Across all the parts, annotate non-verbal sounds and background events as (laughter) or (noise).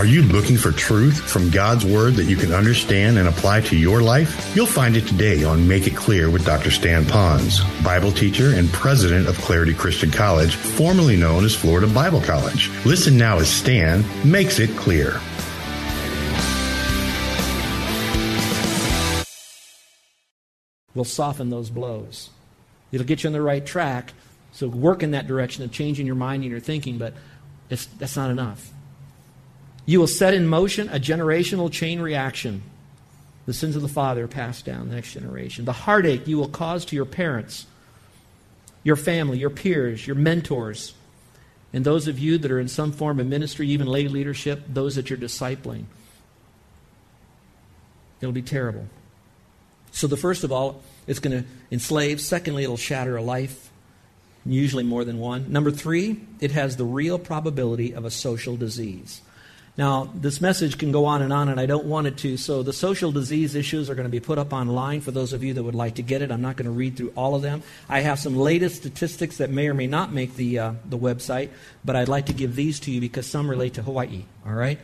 Are you looking for truth from God's Word that you can understand and apply to your life? You'll find it today on Make It Clear with Dr. Stan Ponz, Bible teacher and president of Clarity Christian College, formerly known as Florida Bible College. Listen now as Stan makes it clear. Will soften those blows. It'll get you on the right track. So work in that direction of changing your mind and your thinking, but that's not enough. You will set in motion a generational chain reaction. The sins of the father passed down the next generation. The heartache you will cause to your parents, your family, your peers, your mentors, and those of you that are in some form of ministry, even lay leadership, those that you're discipling. It'll be terrible. So, the first of all, it's going to enslave. Secondly, it'll shatter a life, usually more than one. Number three, it has the real probability of a social disease. Now, this message can go on and on, and I don't want it to. So, the social disease issues are going to be put up online for those of you that would like to get it. I'm not going to read through all of them. I have some latest statistics that may or may not make the, uh, the website, but I'd like to give these to you because some relate to Hawaii. All right?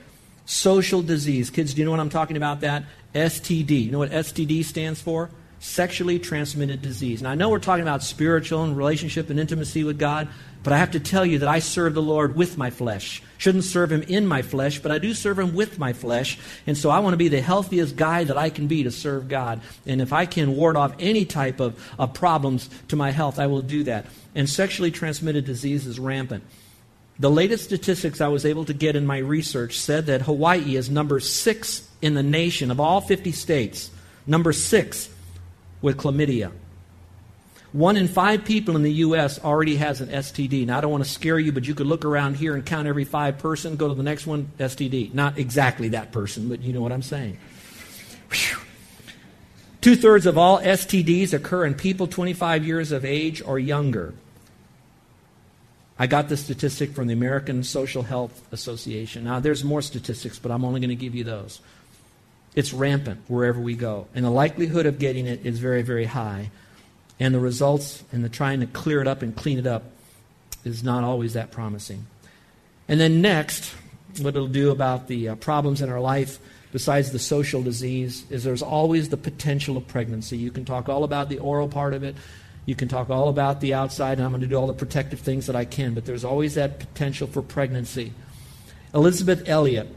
Social disease. Kids, do you know what I'm talking about? That STD. You know what STD stands for? Sexually transmitted disease. Now, I know we're talking about spiritual and relationship and intimacy with God, but I have to tell you that I serve the Lord with my flesh. Shouldn't serve him in my flesh, but I do serve him with my flesh. And so I want to be the healthiest guy that I can be to serve God. And if I can ward off any type of, of problems to my health, I will do that. And sexually transmitted disease is rampant. The latest statistics I was able to get in my research said that Hawaii is number six in the nation of all 50 states, number six with chlamydia. One in five people in the U.S. already has an STD. Now, I don't want to scare you, but you could look around here and count every five person, go to the next one, STD. Not exactly that person, but you know what I'm saying. Two thirds of all STDs occur in people 25 years of age or younger. I got the statistic from the American Social Health Association. Now, there's more statistics, but I'm only going to give you those. It's rampant wherever we go, and the likelihood of getting it is very, very high. And the results and the trying to clear it up and clean it up is not always that promising. And then next, what it'll do about the uh, problems in our life, besides the social disease, is there's always the potential of pregnancy. You can talk all about the oral part of it. You can talk all about the outside, and I'm going to do all the protective things that I can, but there's always that potential for pregnancy. Elisabeth Elliot,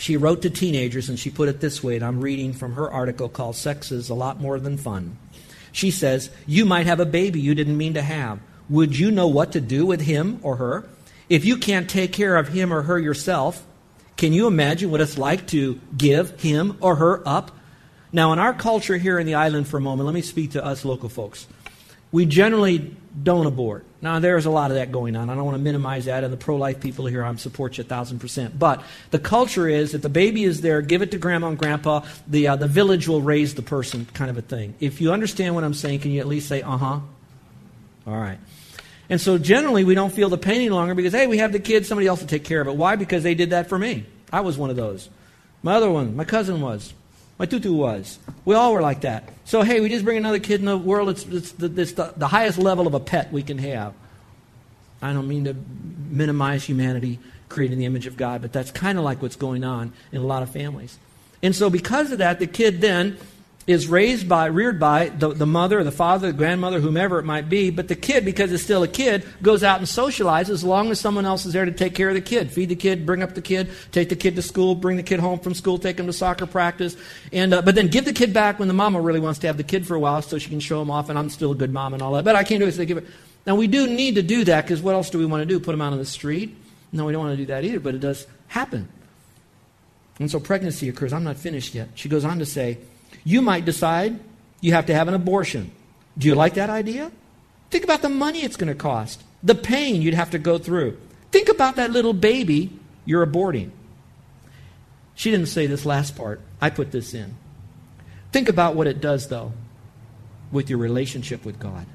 she wrote to teenagers, and she put it this way, and I'm reading from her article called Sex is a Lot More Than Fun. She says, You might have a baby you didn't mean to have. Would you know what to do with him or her? If you can't take care of him or her yourself, can you imagine what it's like to give him or her up? Now, in our culture here in the island for a moment, let me speak to us local folks. We generally don't abort. Now, there's a lot of that going on. I don't want to minimize that, and the pro life people here, I support you a thousand percent. But the culture is that the baby is there, give it to grandma and grandpa, the, uh, the village will raise the person, kind of a thing. If you understand what I'm saying, can you at least say, uh huh? All right. And so generally, we don't feel the pain any longer because, hey, we have the kid, somebody else will take care of it. Why? Because they did that for me. I was one of those. My other one, my cousin was. My tutu was. We all were like that. So, hey, we just bring another kid in the world. It's, it's, the, it's the, the highest level of a pet we can have. I don't mean to minimize humanity creating the image of God, but that's kind of like what's going on in a lot of families. And so, because of that, the kid then is raised by, reared by the, the mother, the father, the grandmother, whomever it might be. But the kid, because it's still a kid, goes out and socializes as long as someone else is there to take care of the kid. Feed the kid, bring up the kid, take the kid to school, bring the kid home from school, take him to soccer practice. And, uh, but then give the kid back when the mama really wants to have the kid for a while so she can show him off and I'm still a good mom and all that. But I can't do it, so they give it. Now, we do need to do that because what else do we want to do? Put them out on the street? No, we don't want to do that either, but it does happen. And so pregnancy occurs. I'm not finished yet. She goes on to say, you might decide you have to have an abortion. Do you like that idea? Think about the money it's going to cost. the pain you'd have to go through. Think about that little baby you're aborting. She didn't say this last part. I put this in. Think about what it does, though, with your relationship with God.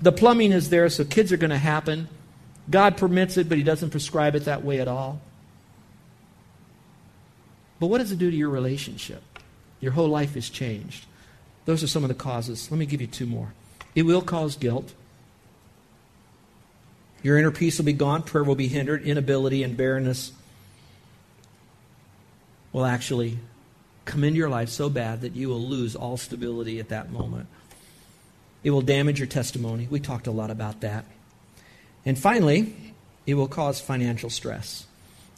The plumbing is there, so kids are going to happen. God permits it, but He doesn't prescribe it that way at all. But what does it do to your relationship? Your whole life is changed. Those are some of the causes. Let me give you two more. It will cause guilt. Your inner peace will be gone, prayer will be hindered, inability and barrenness will actually come into your life so bad that you will lose all stability at that moment. It will damage your testimony. We talked a lot about that. And finally, it will cause financial stress.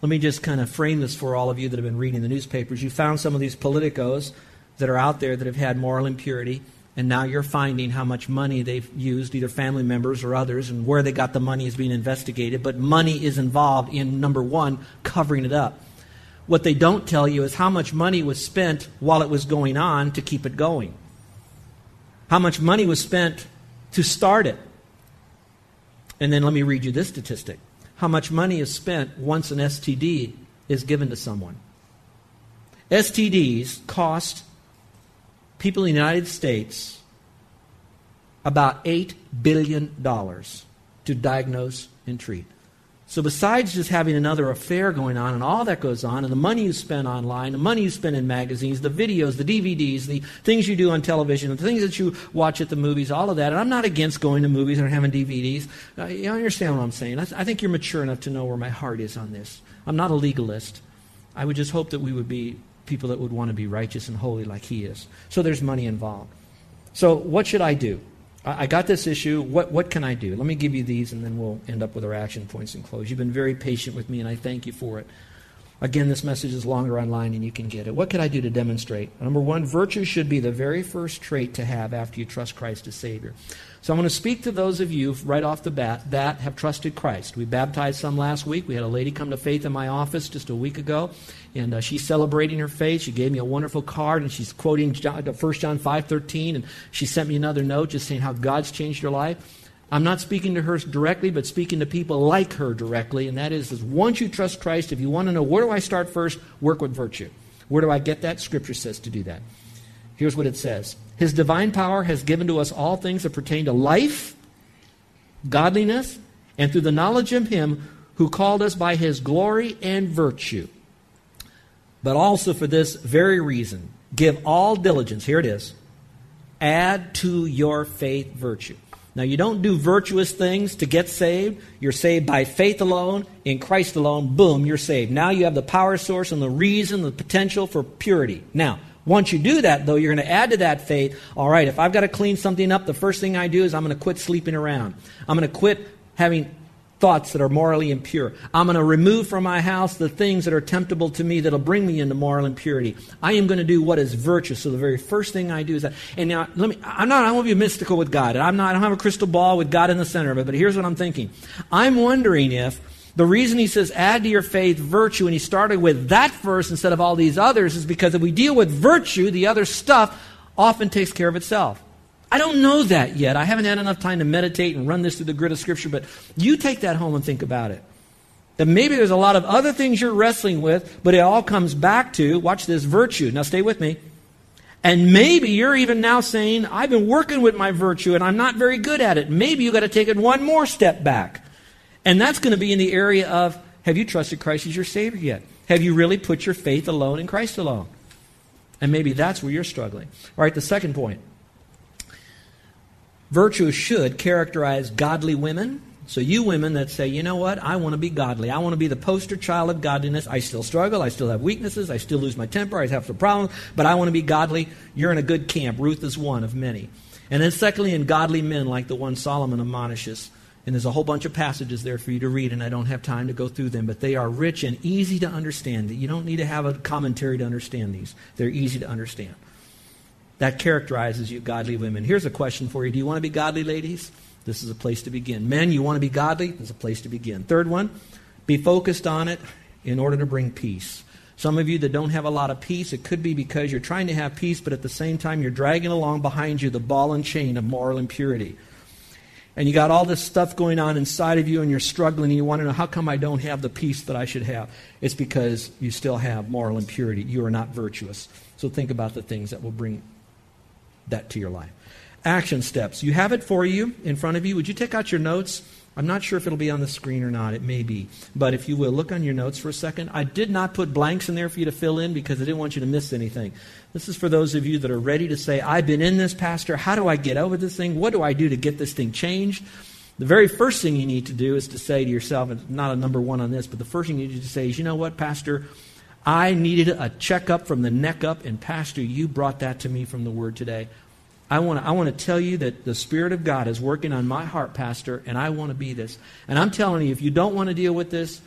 Let me just kind of frame this for all of you that have been reading the newspapers. You found some of these politicos that are out there that have had moral impurity, and now you're finding how much money they've used, either family members or others, and where they got the money is being investigated. But money is involved in, number one, covering it up. What they don't tell you is how much money was spent while it was going on to keep it going. How much money was spent to start it. And then let me read you this statistic how much money is spent once an STD is given to someone. STDs cost people in the United States about $8 billion to diagnose and treat. So, besides just having another affair going on and all that goes on, and the money you spend online, the money you spend in magazines, the videos, the DVDs, the things you do on television, the things that you watch at the movies, all of that, and I'm not against going to movies or having DVDs. Uh, you understand what I'm saying? I, I think you're mature enough to know where my heart is on this. I'm not a legalist. I would just hope that we would be people that would want to be righteous and holy like He is. So, there's money involved. So, what should I do? I got this issue. What, what can I do? Let me give you these, and then we'll end up with our action points and close. You've been very patient with me, and I thank you for it. Again, this message is longer online, and you can get it. What could I do to demonstrate? Number one, virtue should be the very first trait to have after you trust Christ as Savior. So I'm going to speak to those of you right off the bat that have trusted Christ. We baptized some last week. We had a lady come to faith in my office just a week ago, and uh, she's celebrating her faith. She gave me a wonderful card, and she's quoting John, 1 John 5.13, and she sent me another note just saying how God's changed her life. I'm not speaking to her directly, but speaking to people like her directly, and that is, is once you trust Christ, if you want to know where do I start first, work with virtue. Where do I get that? Scripture says to do that. Here's what it says His divine power has given to us all things that pertain to life, godliness, and through the knowledge of Him who called us by His glory and virtue. But also for this very reason, give all diligence. Here it is. Add to your faith virtue. Now, you don't do virtuous things to get saved. You're saved by faith alone, in Christ alone. Boom, you're saved. Now you have the power source and the reason, the potential for purity. Now, once you do that, though, you're going to add to that faith. All right, if I've got to clean something up, the first thing I do is I'm going to quit sleeping around. I'm going to quit having thoughts that are morally impure. I'm going to remove from my house the things that are temptable to me that'll bring me into moral impurity. I am going to do what is virtuous. So the very first thing I do is that. And now, let me. I'm not. I won't be mystical with God. I'm not. I don't have a crystal ball with God in the center of it. But here's what I'm thinking. I'm wondering if. The reason he says add to your faith virtue, and he started with that first instead of all these others, is because if we deal with virtue, the other stuff often takes care of itself. I don't know that yet. I haven't had enough time to meditate and run this through the grid of Scripture, but you take that home and think about it. That maybe there's a lot of other things you're wrestling with, but it all comes back to, watch this, virtue. Now stay with me. And maybe you're even now saying, I've been working with my virtue and I'm not very good at it. Maybe you've got to take it one more step back. And that's going to be in the area of, have you trusted Christ as your Savior yet? Have you really put your faith alone in Christ alone? And maybe that's where you're struggling. All right, the second point. Virtue should characterize godly women. So, you women that say, you know what, I want to be godly. I want to be the poster child of godliness. I still struggle. I still have weaknesses. I still lose my temper. I have some problems. But I want to be godly. You're in a good camp. Ruth is one of many. And then, secondly, in godly men like the one Solomon admonishes. And there's a whole bunch of passages there for you to read, and I don't have time to go through them, but they are rich and easy to understand. You don't need to have a commentary to understand these, they're easy to understand. That characterizes you, godly women. Here's a question for you Do you want to be godly, ladies? This is a place to begin. Men, you want to be godly? This is a place to begin. Third one, be focused on it in order to bring peace. Some of you that don't have a lot of peace, it could be because you're trying to have peace, but at the same time, you're dragging along behind you the ball and chain of moral impurity. and you got all this stuff going on inside of you and you're struggling and you want to know how come I don't have the peace that I should have? It's because you still have moral impurity. You are not virtuous. So think about the things that will bring that to your life. Action steps. You have it for you in front of you. Would you take out your notes? I'm not sure if it'll be on the screen or not. It may be. But if you will, look on your notes for a second. I did not put blanks in there for you to fill in because I didn't want you to miss anything. This is for those of you that are ready to say, I've been in this, Pastor. How do I get over this thing? What do I do to get this thing changed? The very first thing you need to do is to say to yourself, it's not a number one on this, but the first thing you need to say is, you know what, Pastor? I needed a checkup from the neck up, and Pastor, you brought that to me from the Word today. I want, to, I want to tell you that the Spirit of God is working on my heart, Pastor, and I want to be this. And I'm telling you, if you don't want to deal with this,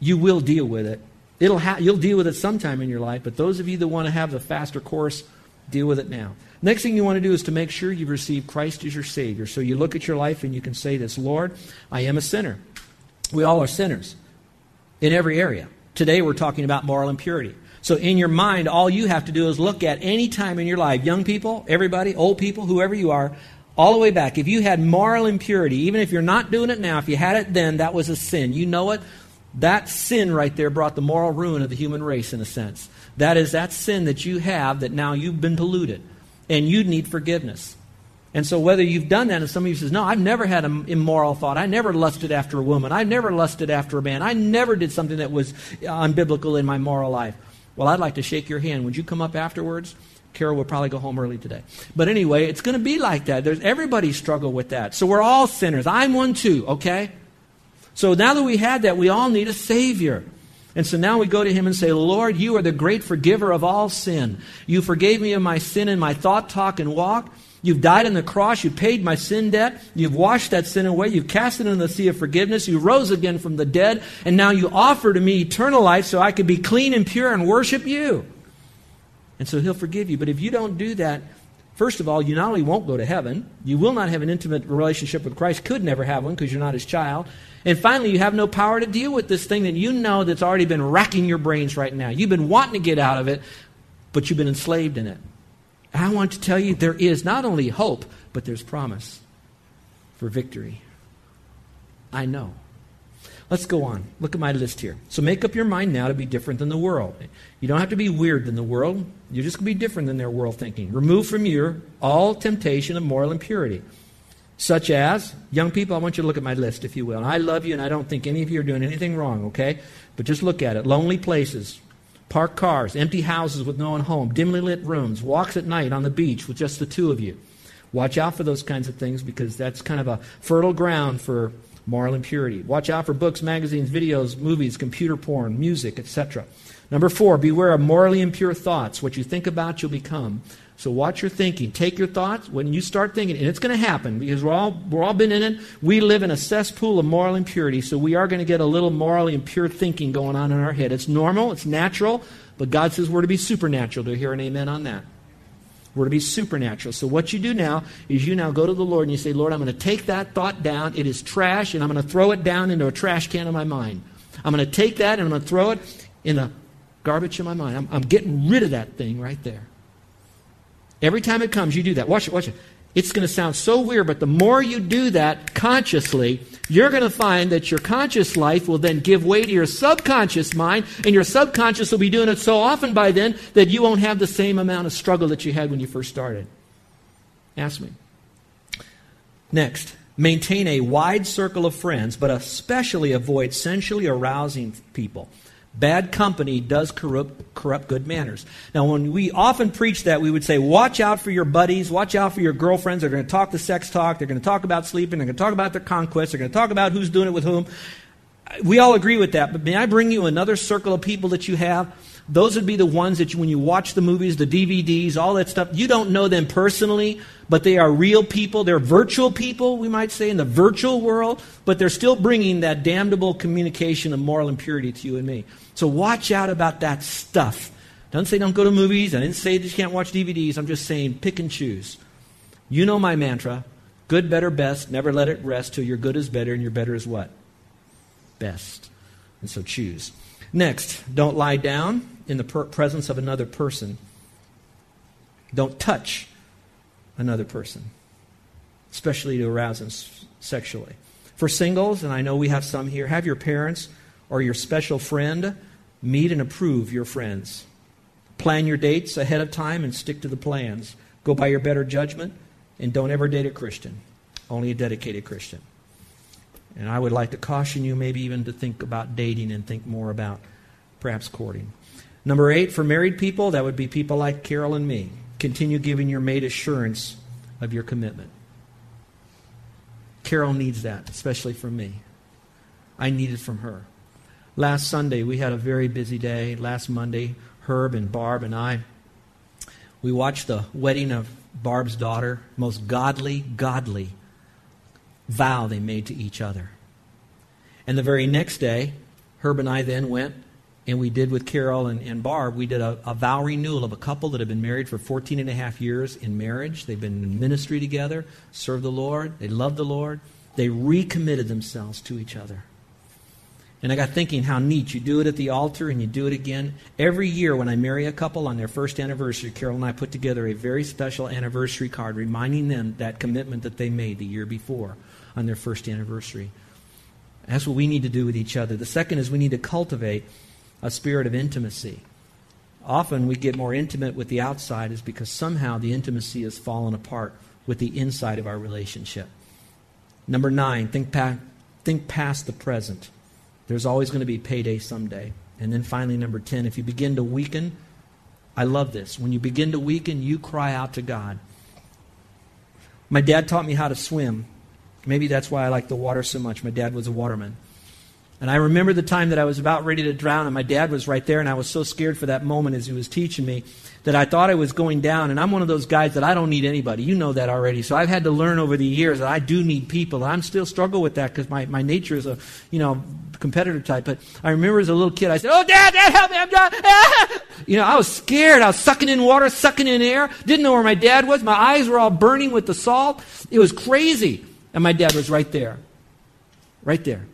you will deal with it. It'll ha- you'll deal with it sometime in your life, but those of you that want to have the faster course, deal with it now. Next thing you want to do is to make sure you've received Christ as your Savior. So you look at your life and you can say this Lord, I am a sinner. We all are sinners in every area. Today we're talking about moral impurity. So in your mind, all you have to do is look at any time in your life, young people, everybody, old people, whoever you are, all the way back. If you had moral impurity, even if you're not doing it now, if you had it then, that was a sin. You know it. That sin right there brought the moral ruin of the human race in a sense. That is that sin that you have that now you've been polluted and you need forgiveness. And so whether you've done that, and some of you says, no, I've never had an immoral thought. I never lusted after a woman. I never lusted after a man. I never did something that was uh, unbiblical in my moral life. Well, I'd like to shake your hand. Would you come up afterwards? Carol will probably go home early today. But anyway, it's going to be like that. There's everybody struggle with that. So we're all sinners. I'm one too, okay? So now that we had that, we all need a savior. And so now we go to him and say, Lord, you are the great forgiver of all sin. You forgave me of my sin in my thought, talk, and walk. You've died on the cross. You paid my sin debt. You've washed that sin away. You've cast it into the sea of forgiveness. You rose again from the dead. And now you offer to me eternal life so I could be clean and pure and worship you. And so he'll forgive you. But if you don't do that, first of all, you not only won't go to heaven, you will not have an intimate relationship with Christ, could never have one because you're not his child. And finally, you have no power to deal with this thing that you know that's already been racking your brains right now. You've been wanting to get out of it, but you've been enslaved in it. I want to tell you there is not only hope, but there's promise for victory. I know. Let's go on. Look at my list here. So make up your mind now to be different than the world. You don't have to be weird than the world. You're just going to be different than their world thinking. Remove from you all temptation of moral impurity. Such as, young people, I want you to look at my list, if you will. And I love you, and I don't think any of you are doing anything wrong, okay? But just look at it. Lonely places, Parked cars, empty houses with no one home, dimly lit rooms, walks at night on the beach with just the two of you. Watch out for those kinds of things because that's kind of a fertile ground for moral impurity. Watch out for books, magazines, videos, movies, computer porn, music, etc. Number four, beware of morally impure thoughts. What you think about, you'll become. So watch your thinking. Take your thoughts when you start thinking, and it's going to happen because we're all we're all been in it. We live in a cesspool of moral impurity, so we are going to get a little morally impure thinking going on in our head. It's normal, it's natural, but God says we're to be supernatural. Do you hear an amen on that? We're to be supernatural. So what you do now is you now go to the Lord and you say, Lord, I'm going to take that thought down. It is trash, and I'm going to throw it down into a trash can of my mind. I'm going to take that and I'm going to throw it in the garbage of my mind. I'm, I'm getting rid of that thing right there. Every time it comes, you do that. Watch it, watch it. It's going to sound so weird, but the more you do that consciously, you're going to find that your conscious life will then give way to your subconscious mind, and your subconscious will be doing it so often by then that you won't have the same amount of struggle that you had when you first started. Ask me. Next, maintain a wide circle of friends, but especially avoid sensually arousing people. Bad company does corrupt, corrupt good manners. Now, when we often preach that, we would say, watch out for your buddies, watch out for your girlfriends. They're going to talk the sex talk, they're going to talk about sleeping, they're going to talk about their conquests, they're going to talk about who's doing it with whom. We all agree with that, but may I bring you another circle of people that you have? Those would be the ones that you, when you watch the movies, the DVDs, all that stuff, you don't know them personally, but they are real people. They're virtual people, we might say, in the virtual world, but they're still bringing that damnable communication of moral impurity to you and me. So watch out about that stuff. Don't say don't go to movies. I didn't say that you can't watch DVDs. I'm just saying pick and choose. You know my mantra good, better, best. Never let it rest till your good is better and your better is what? Best. And so choose. Next, don't lie down in the per- presence of another person. Don't touch another person. especially to arouse them sexually. For singles, and I know we have some here, have your parents or your special friend meet and approve your friends. Plan your dates ahead of time and stick to the plans. Go by your better judgment and don't ever date a Christian, only a dedicated Christian. And I would like to caution you, maybe even to think about dating and think more about perhaps courting. Number eight, for married people, that would be people like Carol and me. Continue giving your mate assurance of your commitment. Carol needs that, especially from me. I need it from her. Last Sunday, we had a very busy day. Last Monday, Herb and Barb and I, we watched the wedding of Barb's daughter, most godly, godly vow they made to each other. And the very next day, Herb and I then went and we did with Carol and, and Barb, we did a, a, vow renewal of a couple that had been married for 14 and a half years in marriage. They've been in ministry together, served the Lord, they loved the Lord. They recommitted themselves to each other. And I got thinking how neat. You do it at the altar and you do it again. Every year when I marry a couple on their first anniversary, Carol and I put together a very special anniversary card reminding them that commitment that they made the year before on their first anniversary. That's what we need to do with each other. The second is we need to cultivate a spirit of intimacy. Often we get more intimate with the outside is because somehow the intimacy has fallen apart with the inside of our relationship. Number nine, think, pa- think past the present. There's always going to be payday someday. And then finally, number 10, if you begin to weaken, I love this. When you begin to weaken, you cry out to God. My dad taught me how to swim. Maybe that's why I like the water so much. My dad was a waterman. And I remember the time that I was about ready to drown, and my dad was right there, and I was so scared for that moment as he was teaching me that I thought I was going down. And I'm one of those guys that I don't need anybody. You know that already. So I've had to learn over the years that I do need people. And I'm still struggle with that because my, my nature is a, you know, competitor type. But I remember as a little kid, I said, Oh, Dad, Dad, help me, I'm drowning. (laughs) You know, I was scared. I was sucking in water, sucking in air. Didn't know where my dad was. My eyes were all burning with the salt. It was crazy. And my dad was right there. Right there.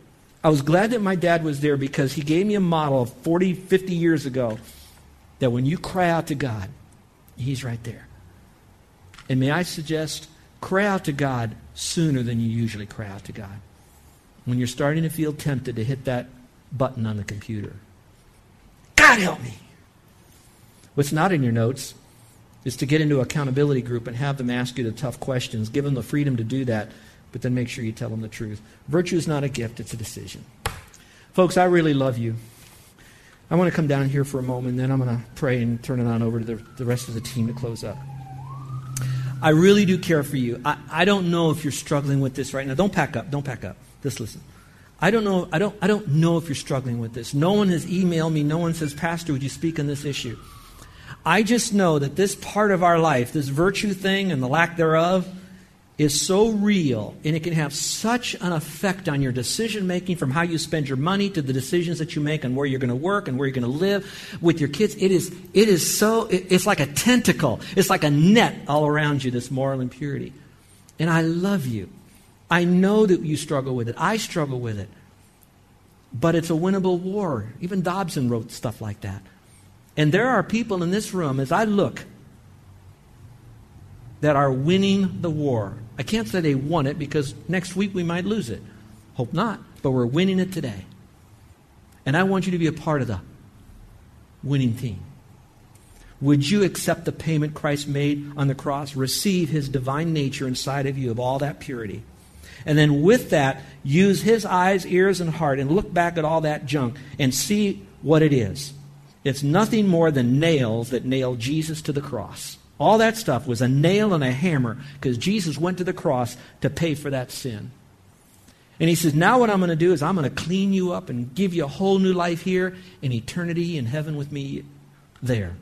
I was glad that my dad was there because he gave me a model of 40, 50 years ago that when you cry out to God, He's right there. And may I suggest, cry out to God sooner than you usually cry out to God. When you're starting to feel tempted to hit that button on the computer. God help me. What's not in your notes is to get into accountability group and have them ask you the tough questions. Give them the freedom to do that but then make sure you tell them the truth. Virtue is not a gift, it's a decision. Folks, I really love you. I want to come down here for a moment, then I'm going to pray and turn it on over to the, the rest of the team to close up. I really do care for you. I, I don't know if you're struggling with this right now. Don't pack up. Don't pack up. Just listen. I don't know. I don't. I don't know if you're struggling with this. No one has emailed me. No one says, Pastor, would you speak on this issue? I just know that this part of our life, this virtue thing and the lack thereof, is so real and it can have such an effect on your decision making from how you spend your money to the decisions that you make and where you're going to work and where you're going to live with your kids it is it is so it's like a tentacle. It's like a net all around you this moral impurity. And i love you. I know that you struggle with it. I struggle with it. But it's a winnable war. Even dobson wrote stuff like that. And there are people in this room as i look that are winning the war. I can't say they won it because next week we might lose it. Hope not, but we're winning it today. And I want you to be a part of the winning team. Would you accept the payment Christ made on the cross? Receive his divine nature inside of you of all that purity. And then with that, use his eyes, ears, and heart and look back at all that junk and see what it is. It's nothing more than nails that nailed Jesus to the cross. All that stuff was a nail and a hammer because Jesus went to the cross to pay for that sin. And he says, Now what I'm going to do is I'm going to clean you up and give you a whole new life here in eternity in heaven with me there.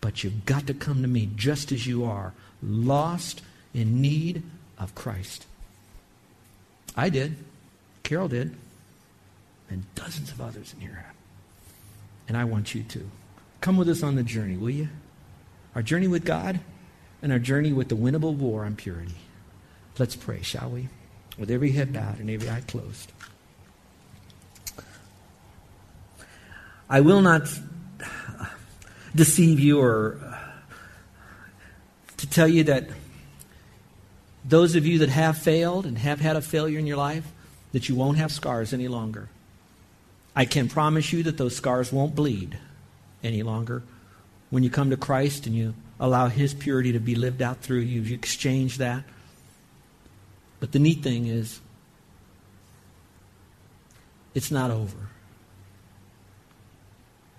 But you've got to come to me just as you are, lost in need of Christ. I did. Carol did. And dozens of others in here. And I want you to. Come with us on the journey, will you? Our journey with God, and our journey with the winnable war on purity. Let's pray, shall we? With every head bowed and every eye closed. I will not uh, deceive you or uh, to tell you that Those of you that have failed and have had a failure in your life, that you won't have scars any longer. I can promise you that those scars won't bleed any longer. When you come to Christ and you allow His purity to be lived out through you, you exchange that. But the neat thing is, it's not over.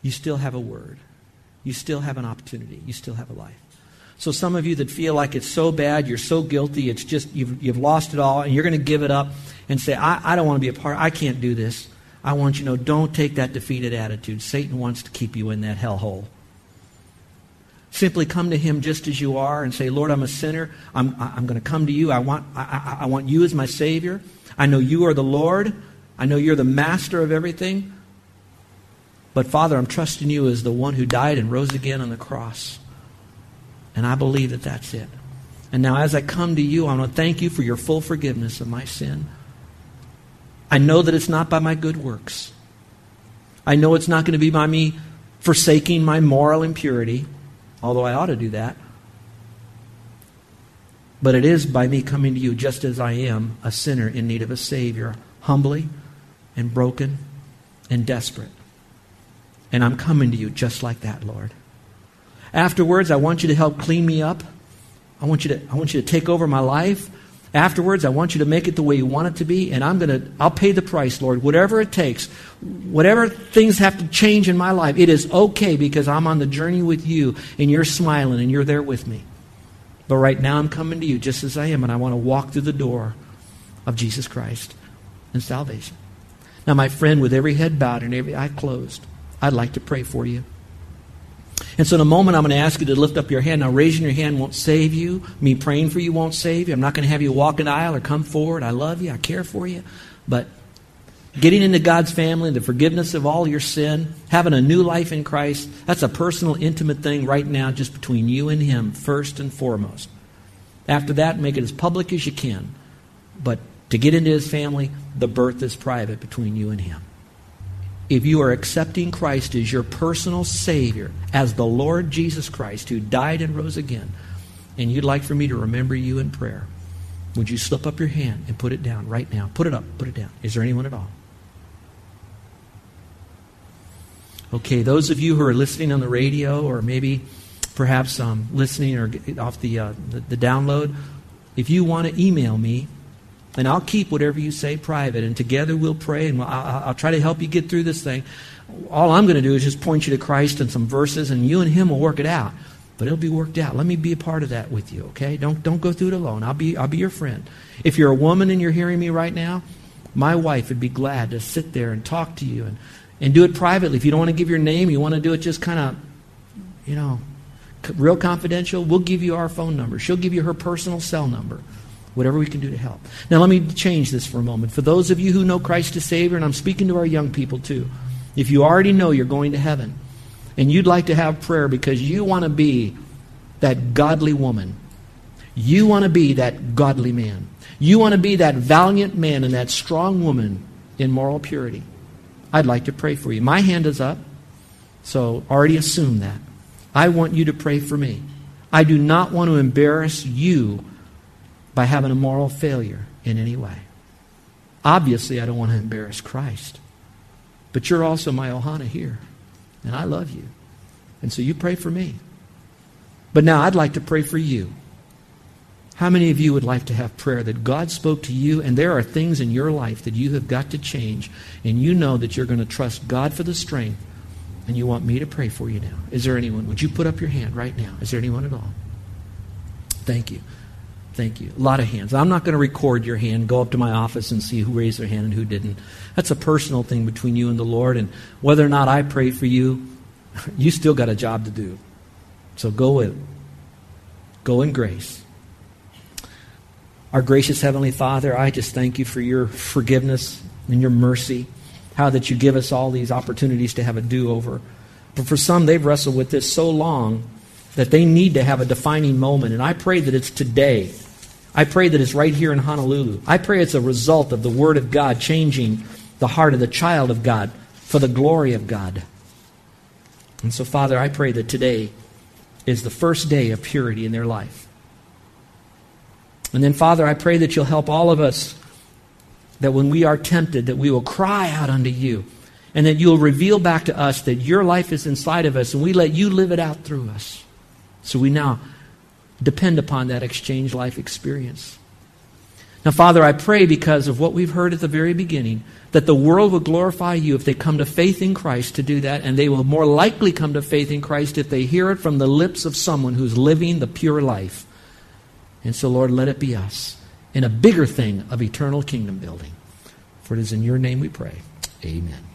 You still have a word. You still have an opportunity. You still have a life. So some of you that feel like it's so bad, you're so guilty, it's just you've, you've lost it all, and you're going to give it up and say, I, I don't want to be a part, I can't do this. I want you to know, don't take that defeated attitude. Satan wants to keep you in that hellhole. Simply come to him just as you are and say, Lord, I'm a sinner. I'm, I'm going to come to you. I want, I, I want you as my Savior. I know you are the Lord. I know you're the master of everything. But Father, I'm trusting you as the one who died and rose again on the cross. And I believe that that's it. And now, as I come to you, I want to thank you for your full forgiveness of my sin. I know that it's not by my good works. I know it's not going to be by me forsaking my moral impurity, although I ought to do that. But it is by me coming to you just as I am, a sinner in need of a Savior, humbly and broken and desperate. And I'm coming to you just like that, Lord. Afterwards, I want you to help clean me up. I want you to, I want you to take over my life. Afterwards, I want you to make it the way you want it to be, and I'm going to, I'll pay the price, Lord, whatever it takes. Whatever things have to change in my life, it is okay because I'm on the journey with you, and you're smiling, and you're there with me. But right now, I'm coming to you just as I am, and I want to walk through the door of Jesus Christ and salvation. Now, my friend, with every head bowed and every eye closed, I'd like to pray for you. And so in a moment, I'm going to ask you to lift up your hand. Now, raising your hand won't save you. Me praying for you won't save you. I'm not going to have you walk an aisle or come forward. I love you. I care for you. But getting into God's family, the forgiveness of all your sin, having a new life in Christ, that's a personal, intimate thing right now, just between you and Him, first and foremost. After that, make it as public as you can. But to get into His family, the birth is private between you and Him if you are accepting Christ as your personal Savior, as the Lord Jesus Christ who died and rose again, and you'd like for me to remember you in prayer, would you slip up your hand and put it down right now? Put it up, put it down. Is there anyone at all? Okay, those of you who are listening on the radio or maybe perhaps um, listening or off the, uh, the, the download, if you want to email me, and I'll keep whatever you say private, and together we'll pray, and I'll, I'll try to help you get through this thing. All I'm going to do is just point you to Christ and some verses, and you and Him will work it out. But it'll be worked out. Let me be a part of that with you, okay? Don't, don't go through it alone. I'll be, I'll be your friend. If you're a woman and you're hearing me right now, my wife would be glad to sit there and talk to you and, and do it privately. If you don't want to give your name, you want to do it just kind of, you know, real confidential, we'll give you our phone number. She'll give you her personal cell number whatever we can do to help. Now, let me change this for a moment. For those of you who know Christ as Savior, and I'm speaking to our young people too, if you already know you're going to heaven and you'd like to have prayer because you want to be that godly woman, you want to be that godly man, you want to be that valiant man and that strong woman in moral purity, I'd like to pray for you. My hand is up, so already assume that. I want you to pray for me. I do not want to embarrass you by having a moral failure in any way. Obviously, I don't want to embarrass Christ. But you're also my Ohana here. And I love you. And so you pray for me. But now I'd like to pray for you. How many of you would like to have prayer that God spoke to you and there are things in your life that you have got to change and you know that you're going to trust God for the strength and you want me to pray for you now? Is there anyone? Would you put up your hand right now? Is there anyone at all? Thank you. Thank you. A lot of hands. I'm not going to record your hand, go up to my office and see who raised their hand and who didn't. That's a personal thing between you and the Lord. And whether or not I pray for you, (laughs) you still got a job to do. So go with Go in grace. Our gracious Heavenly Father, I just thank you for your forgiveness and your mercy. How that you give us all these opportunities to have a do over. But for some, they've wrestled with this so long that they need to have a defining moment. And I pray that it's today I pray that it's right here in Honolulu. I pray it's a result of the Word of God changing the heart of the child of God for the glory of God. And so, Father, I pray that today is the first day of purity in their life. And then, Father, I pray that you'll help all of us that when we are tempted, that we will cry out unto you and that you'll reveal back to us that your life is inside of us and we let you live it out through us. So we now depend upon that exchange life experience. Now, Father, I pray because of what we've heard at the very beginning that the world will glorify you if they come to faith in Christ to do that, and they will more likely come to faith in Christ if they hear it from the lips of someone who's living the pure life. And so, Lord, let it be us in a bigger thing of eternal kingdom building. For it is in your name we pray. Amen.